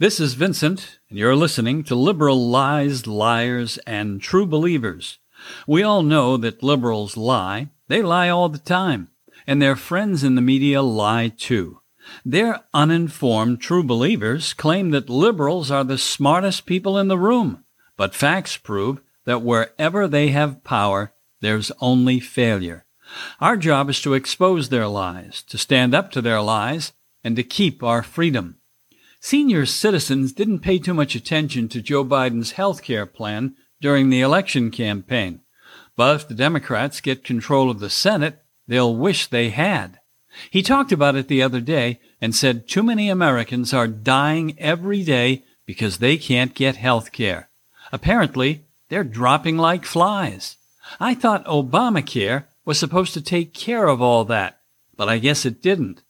This is Vincent, and you're listening to Liberal Lies, Liars, and True Believers. We all know that liberals lie. They lie all the time. And their friends in the media lie too. Their uninformed true believers claim that liberals are the smartest people in the room. But facts prove that wherever they have power, there's only failure. Our job is to expose their lies, to stand up to their lies, and to keep our freedom. Senior citizens didn't pay too much attention to Joe Biden's health care plan during the election campaign. But if the Democrats get control of the Senate, they'll wish they had. He talked about it the other day and said too many Americans are dying every day because they can't get health care. Apparently, they're dropping like flies. I thought Obamacare was supposed to take care of all that, but I guess it didn't.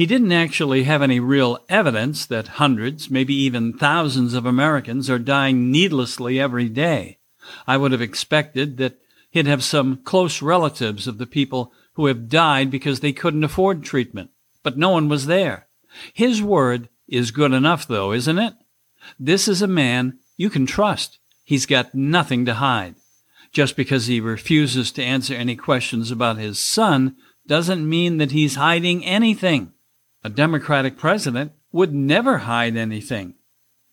He didn't actually have any real evidence that hundreds, maybe even thousands of Americans are dying needlessly every day. I would have expected that he'd have some close relatives of the people who have died because they couldn't afford treatment, but no one was there. His word is good enough, though, isn't it? This is a man you can trust. He's got nothing to hide. Just because he refuses to answer any questions about his son doesn't mean that he's hiding anything. A Democratic president would never hide anything.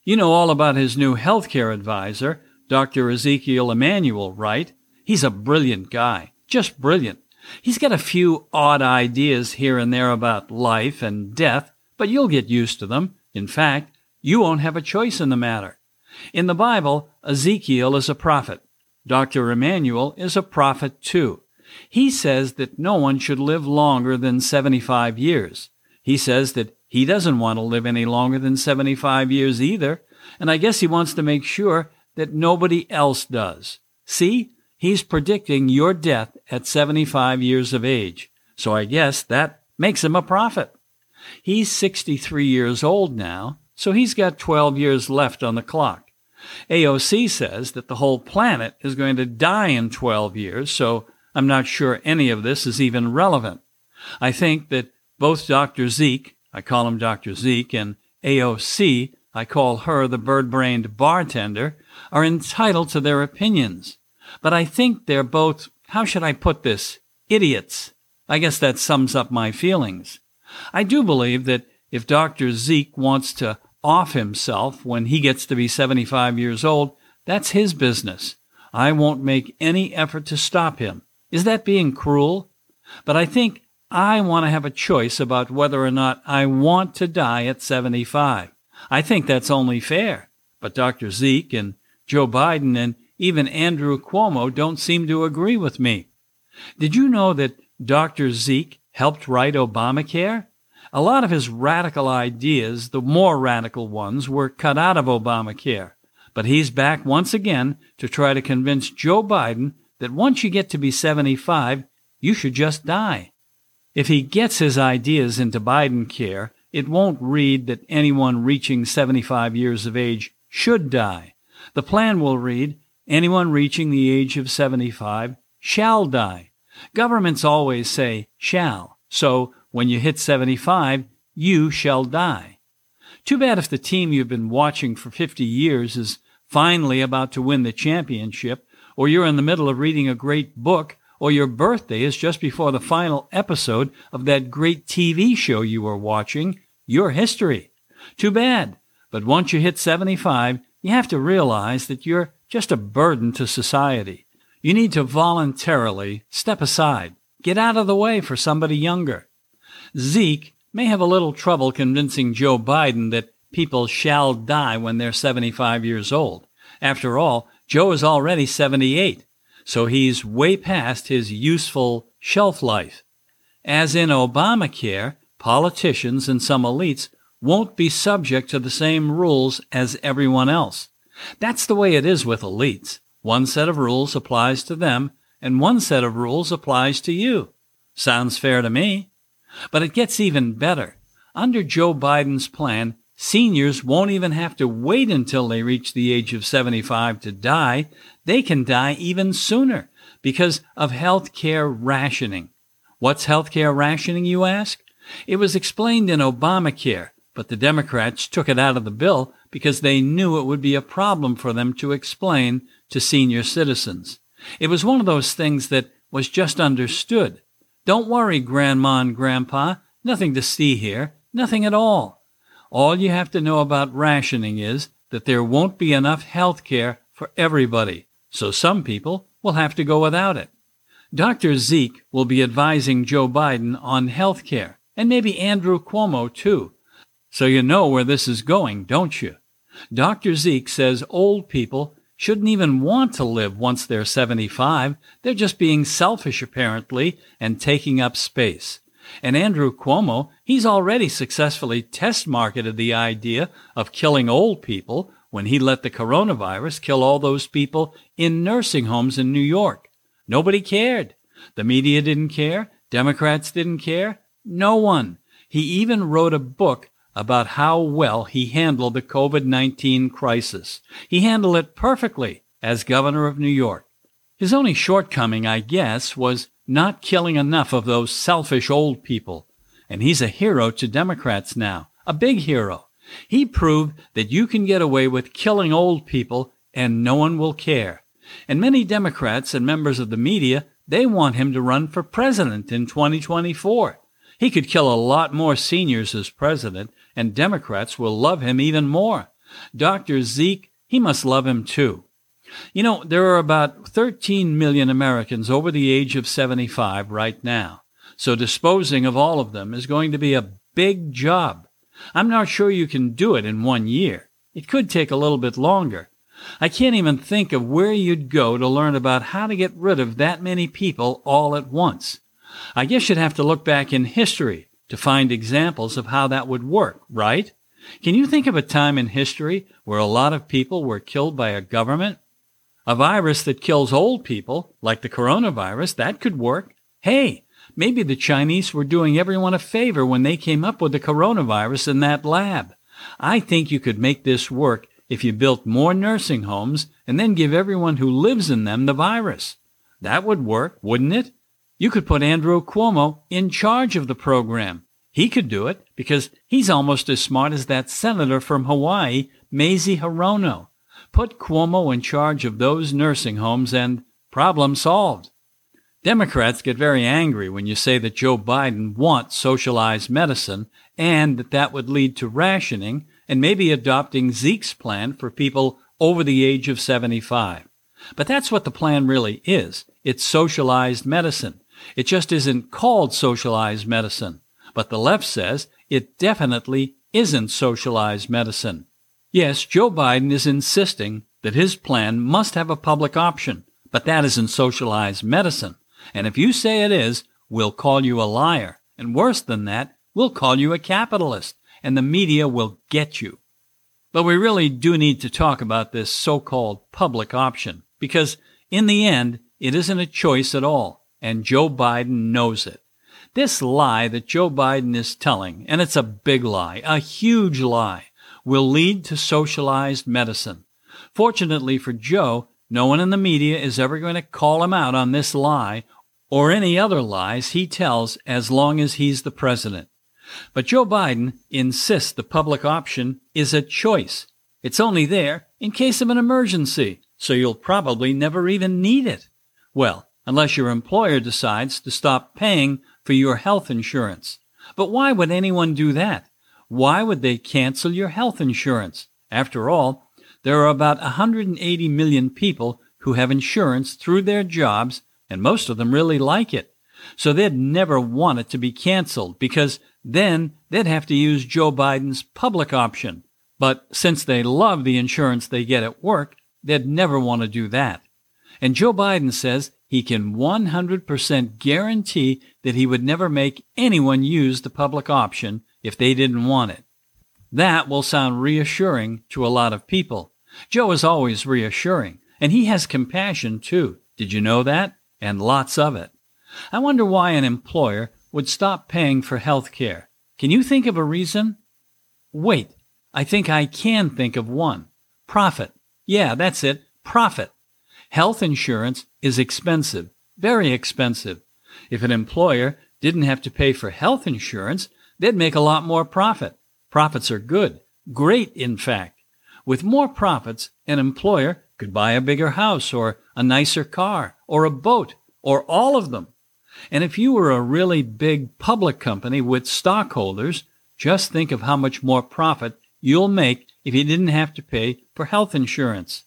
You know all about his new healthcare advisor, Dr. Ezekiel Emanuel, right? He's a brilliant guy. Just brilliant. He's got a few odd ideas here and there about life and death, but you'll get used to them. In fact, you won't have a choice in the matter. In the Bible, Ezekiel is a prophet. Dr. Emanuel is a prophet too. He says that no one should live longer than 75 years. He says that he doesn't want to live any longer than 75 years either, and I guess he wants to make sure that nobody else does. See, he's predicting your death at 75 years of age, so I guess that makes him a prophet. He's 63 years old now, so he's got 12 years left on the clock. AOC says that the whole planet is going to die in 12 years, so I'm not sure any of this is even relevant. I think that both Dr. Zeke, I call him Dr. Zeke, and AOC, I call her the bird brained bartender, are entitled to their opinions. But I think they're both, how should I put this, idiots. I guess that sums up my feelings. I do believe that if Dr. Zeke wants to off himself when he gets to be 75 years old, that's his business. I won't make any effort to stop him. Is that being cruel? But I think I want to have a choice about whether or not I want to die at 75. I think that's only fair. But Dr. Zeke and Joe Biden and even Andrew Cuomo don't seem to agree with me. Did you know that Dr. Zeke helped write Obamacare? A lot of his radical ideas, the more radical ones, were cut out of Obamacare. But he's back once again to try to convince Joe Biden that once you get to be 75, you should just die. If he gets his ideas into Biden care, it won't read that anyone reaching 75 years of age should die. The plan will read anyone reaching the age of 75 shall die. Governments always say shall, so when you hit 75, you shall die. Too bad if the team you've been watching for 50 years is finally about to win the championship, or you're in the middle of reading a great book or your birthday is just before the final episode of that great TV show you were watching, Your History. Too bad. But once you hit 75, you have to realize that you're just a burden to society. You need to voluntarily step aside, get out of the way for somebody younger. Zeke may have a little trouble convincing Joe Biden that people shall die when they're 75 years old. After all, Joe is already 78 so he's way past his useful shelf life. As in Obamacare, politicians and some elites won't be subject to the same rules as everyone else. That's the way it is with elites. One set of rules applies to them, and one set of rules applies to you. Sounds fair to me. But it gets even better. Under Joe Biden's plan, Seniors won't even have to wait until they reach the age of 75 to die. They can die even sooner because of health care rationing. What's health care rationing, you ask? It was explained in Obamacare, but the Democrats took it out of the bill because they knew it would be a problem for them to explain to senior citizens. It was one of those things that was just understood. Don't worry, Grandma and Grandpa, nothing to see here, nothing at all. All you have to know about rationing is that there won't be enough health care for everybody, so some people will have to go without it. Dr. Zeke will be advising Joe Biden on health care, and maybe Andrew Cuomo too. So you know where this is going, don't you? Dr. Zeke says old people shouldn't even want to live once they're 75. They're just being selfish, apparently, and taking up space. And Andrew Cuomo, he's already successfully test marketed the idea of killing old people when he let the coronavirus kill all those people in nursing homes in New York. Nobody cared. The media didn't care. Democrats didn't care. No one. He even wrote a book about how well he handled the COVID 19 crisis. He handled it perfectly as governor of New York. His only shortcoming, I guess, was not killing enough of those selfish old people. And he's a hero to Democrats now, a big hero. He proved that you can get away with killing old people and no one will care. And many Democrats and members of the media, they want him to run for president in 2024. He could kill a lot more seniors as president, and Democrats will love him even more. Dr. Zeke, he must love him too. You know, there are about 13 million Americans over the age of 75 right now. So disposing of all of them is going to be a big job. I'm not sure you can do it in one year. It could take a little bit longer. I can't even think of where you'd go to learn about how to get rid of that many people all at once. I guess you'd have to look back in history to find examples of how that would work, right? Can you think of a time in history where a lot of people were killed by a government? A virus that kills old people, like the coronavirus, that could work. Hey, maybe the Chinese were doing everyone a favor when they came up with the coronavirus in that lab. I think you could make this work if you built more nursing homes and then give everyone who lives in them the virus. That would work, wouldn't it? You could put Andrew Cuomo in charge of the program. He could do it because he's almost as smart as that senator from Hawaii, Mazie Hirono. Put Cuomo in charge of those nursing homes and problem solved. Democrats get very angry when you say that Joe Biden wants socialized medicine and that that would lead to rationing and maybe adopting Zeke's plan for people over the age of 75. But that's what the plan really is. It's socialized medicine. It just isn't called socialized medicine. But the left says it definitely isn't socialized medicine. Yes, Joe Biden is insisting that his plan must have a public option, but that isn't socialized medicine. And if you say it is, we'll call you a liar. And worse than that, we'll call you a capitalist, and the media will get you. But we really do need to talk about this so-called public option, because in the end, it isn't a choice at all, and Joe Biden knows it. This lie that Joe Biden is telling, and it's a big lie, a huge lie, will lead to socialized medicine. Fortunately for Joe, no one in the media is ever going to call him out on this lie or any other lies he tells as long as he's the president. But Joe Biden insists the public option is a choice. It's only there in case of an emergency, so you'll probably never even need it. Well, unless your employer decides to stop paying for your health insurance. But why would anyone do that? Why would they cancel your health insurance? After all, there are about 180 million people who have insurance through their jobs, and most of them really like it. So they'd never want it to be canceled because then they'd have to use Joe Biden's public option. But since they love the insurance they get at work, they'd never want to do that. And Joe Biden says he can 100% guarantee that he would never make anyone use the public option if they didn't want it. That will sound reassuring to a lot of people. Joe is always reassuring, and he has compassion too. Did you know that? And lots of it. I wonder why an employer would stop paying for health care. Can you think of a reason? Wait, I think I can think of one. Profit. Yeah, that's it. Profit. Health insurance is expensive, very expensive. If an employer didn't have to pay for health insurance, they'd make a lot more profit. Profits are good. Great, in fact. With more profits, an employer could buy a bigger house or a nicer car or a boat or all of them. And if you were a really big public company with stockholders, just think of how much more profit you'll make if you didn't have to pay for health insurance.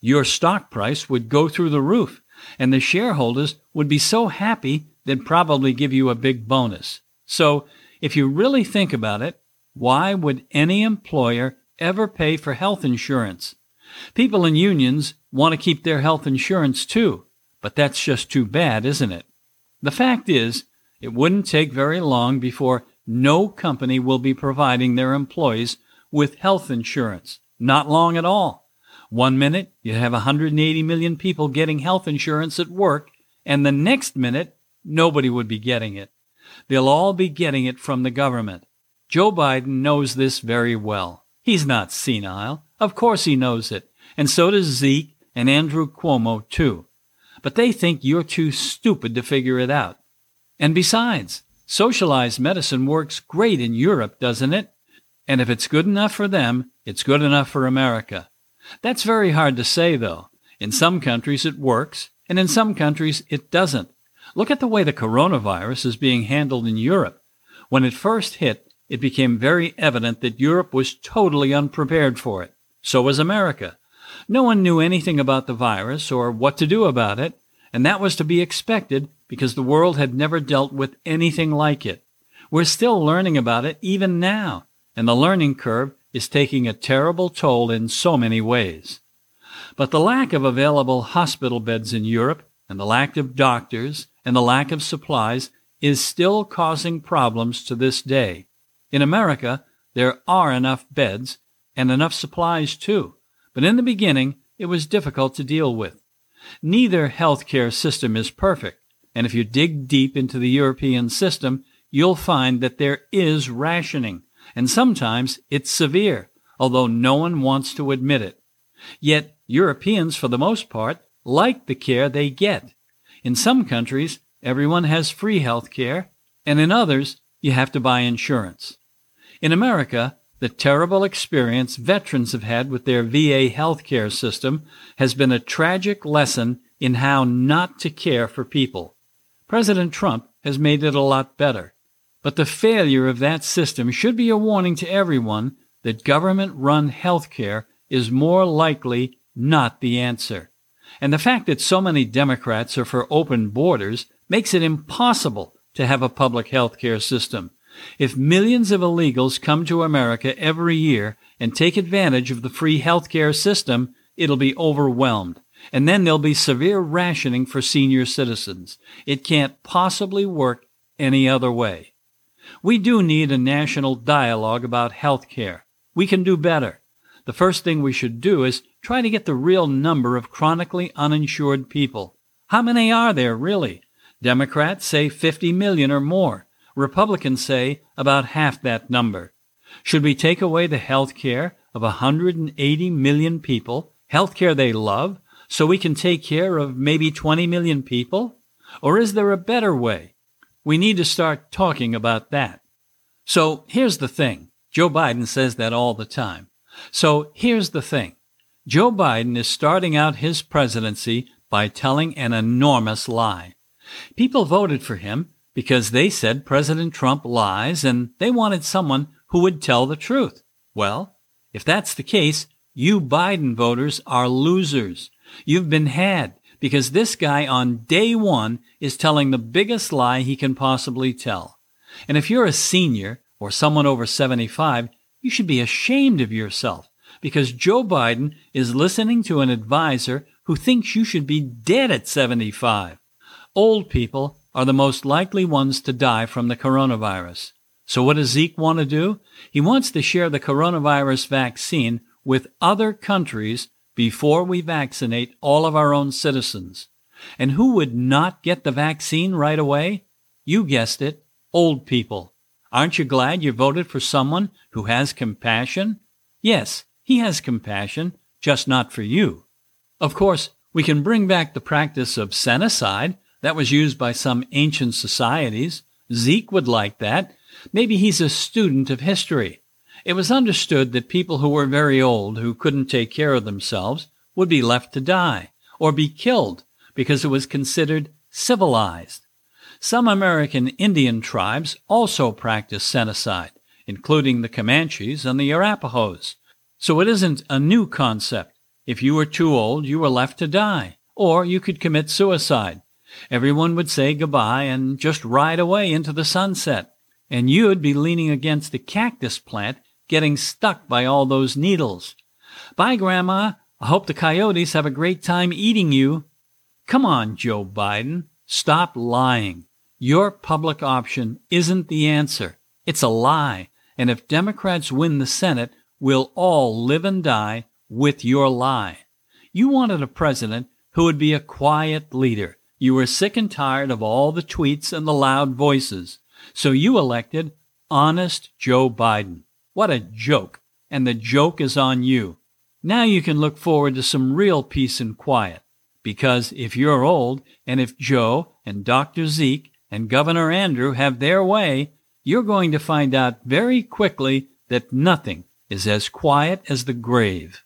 Your stock price would go through the roof, and the shareholders would be so happy they'd probably give you a big bonus. So, if you really think about it, why would any employer ever pay for health insurance? People in unions want to keep their health insurance too, but that's just too bad, isn't it? The fact is, it wouldn't take very long before no company will be providing their employees with health insurance. Not long at all. One minute, you have 180 million people getting health insurance at work, and the next minute, nobody would be getting it. They'll all be getting it from the government. Joe Biden knows this very well. He's not senile. Of course he knows it. And so does Zeke and Andrew Cuomo, too. But they think you're too stupid to figure it out. And besides, socialized medicine works great in Europe, doesn't it? And if it's good enough for them, it's good enough for America. That's very hard to say, though. In some countries it works, and in some countries it doesn't. Look at the way the coronavirus is being handled in Europe. When it first hit, it became very evident that Europe was totally unprepared for it. So was America. No one knew anything about the virus or what to do about it, and that was to be expected because the world had never dealt with anything like it. We're still learning about it even now, and the learning curve is taking a terrible toll in so many ways. But the lack of available hospital beds in Europe, and the lack of doctors, and the lack of supplies is still causing problems to this day. In America, there are enough beds and enough supplies too, but in the beginning, it was difficult to deal with. Neither healthcare system is perfect, and if you dig deep into the European system, you'll find that there is rationing, and sometimes it's severe, although no one wants to admit it. Yet, Europeans, for the most part, like the care they get. In some countries, everyone has free health care, and in others, you have to buy insurance. In America, the terrible experience veterans have had with their VA healthcare system has been a tragic lesson in how not to care for people. President Trump has made it a lot better. But the failure of that system should be a warning to everyone that government run healthcare is more likely not the answer. And the fact that so many Democrats are for open borders makes it impossible to have a public health care system. If millions of illegals come to America every year and take advantage of the free health care system, it'll be overwhelmed. And then there'll be severe rationing for senior citizens. It can't possibly work any other way. We do need a national dialogue about health care. We can do better. The first thing we should do is try to get the real number of chronically uninsured people. How many are there, really? Democrats say 50 million or more. Republicans say about half that number. Should we take away the health care of 180 million people, health care they love, so we can take care of maybe 20 million people? Or is there a better way? We need to start talking about that. So here's the thing. Joe Biden says that all the time. So here's the thing. Joe Biden is starting out his presidency by telling an enormous lie. People voted for him because they said President Trump lies and they wanted someone who would tell the truth. Well, if that's the case, you Biden voters are losers. You've been had because this guy on day one is telling the biggest lie he can possibly tell. And if you're a senior or someone over 75, you should be ashamed of yourself because Joe Biden is listening to an advisor who thinks you should be dead at 75. Old people are the most likely ones to die from the coronavirus. So what does Zeke want to do? He wants to share the coronavirus vaccine with other countries before we vaccinate all of our own citizens. And who would not get the vaccine right away? You guessed it, old people. Aren't you glad you voted for someone who has compassion? Yes, he has compassion, just not for you. Of course, we can bring back the practice of senicide that was used by some ancient societies. Zeke would like that. Maybe he's a student of history. It was understood that people who were very old, who couldn't take care of themselves, would be left to die or be killed because it was considered civilized. Some American Indian tribes also practice senicide, including the Comanches and the Arapahoes. So it isn't a new concept. If you were too old, you were left to die, or you could commit suicide. Everyone would say goodbye and just ride away into the sunset, and you'd be leaning against a cactus plant getting stuck by all those needles. Bye, Grandma. I hope the coyotes have a great time eating you. Come on, Joe Biden. Stop lying. Your public option isn't the answer. It's a lie. And if Democrats win the Senate, we'll all live and die with your lie. You wanted a president who would be a quiet leader. You were sick and tired of all the tweets and the loud voices. So you elected honest Joe Biden. What a joke. And the joke is on you. Now you can look forward to some real peace and quiet. Because if you're old, and if Joe and Dr. Zeke and Governor Andrew have their way, you're going to find out very quickly that nothing is as quiet as the grave.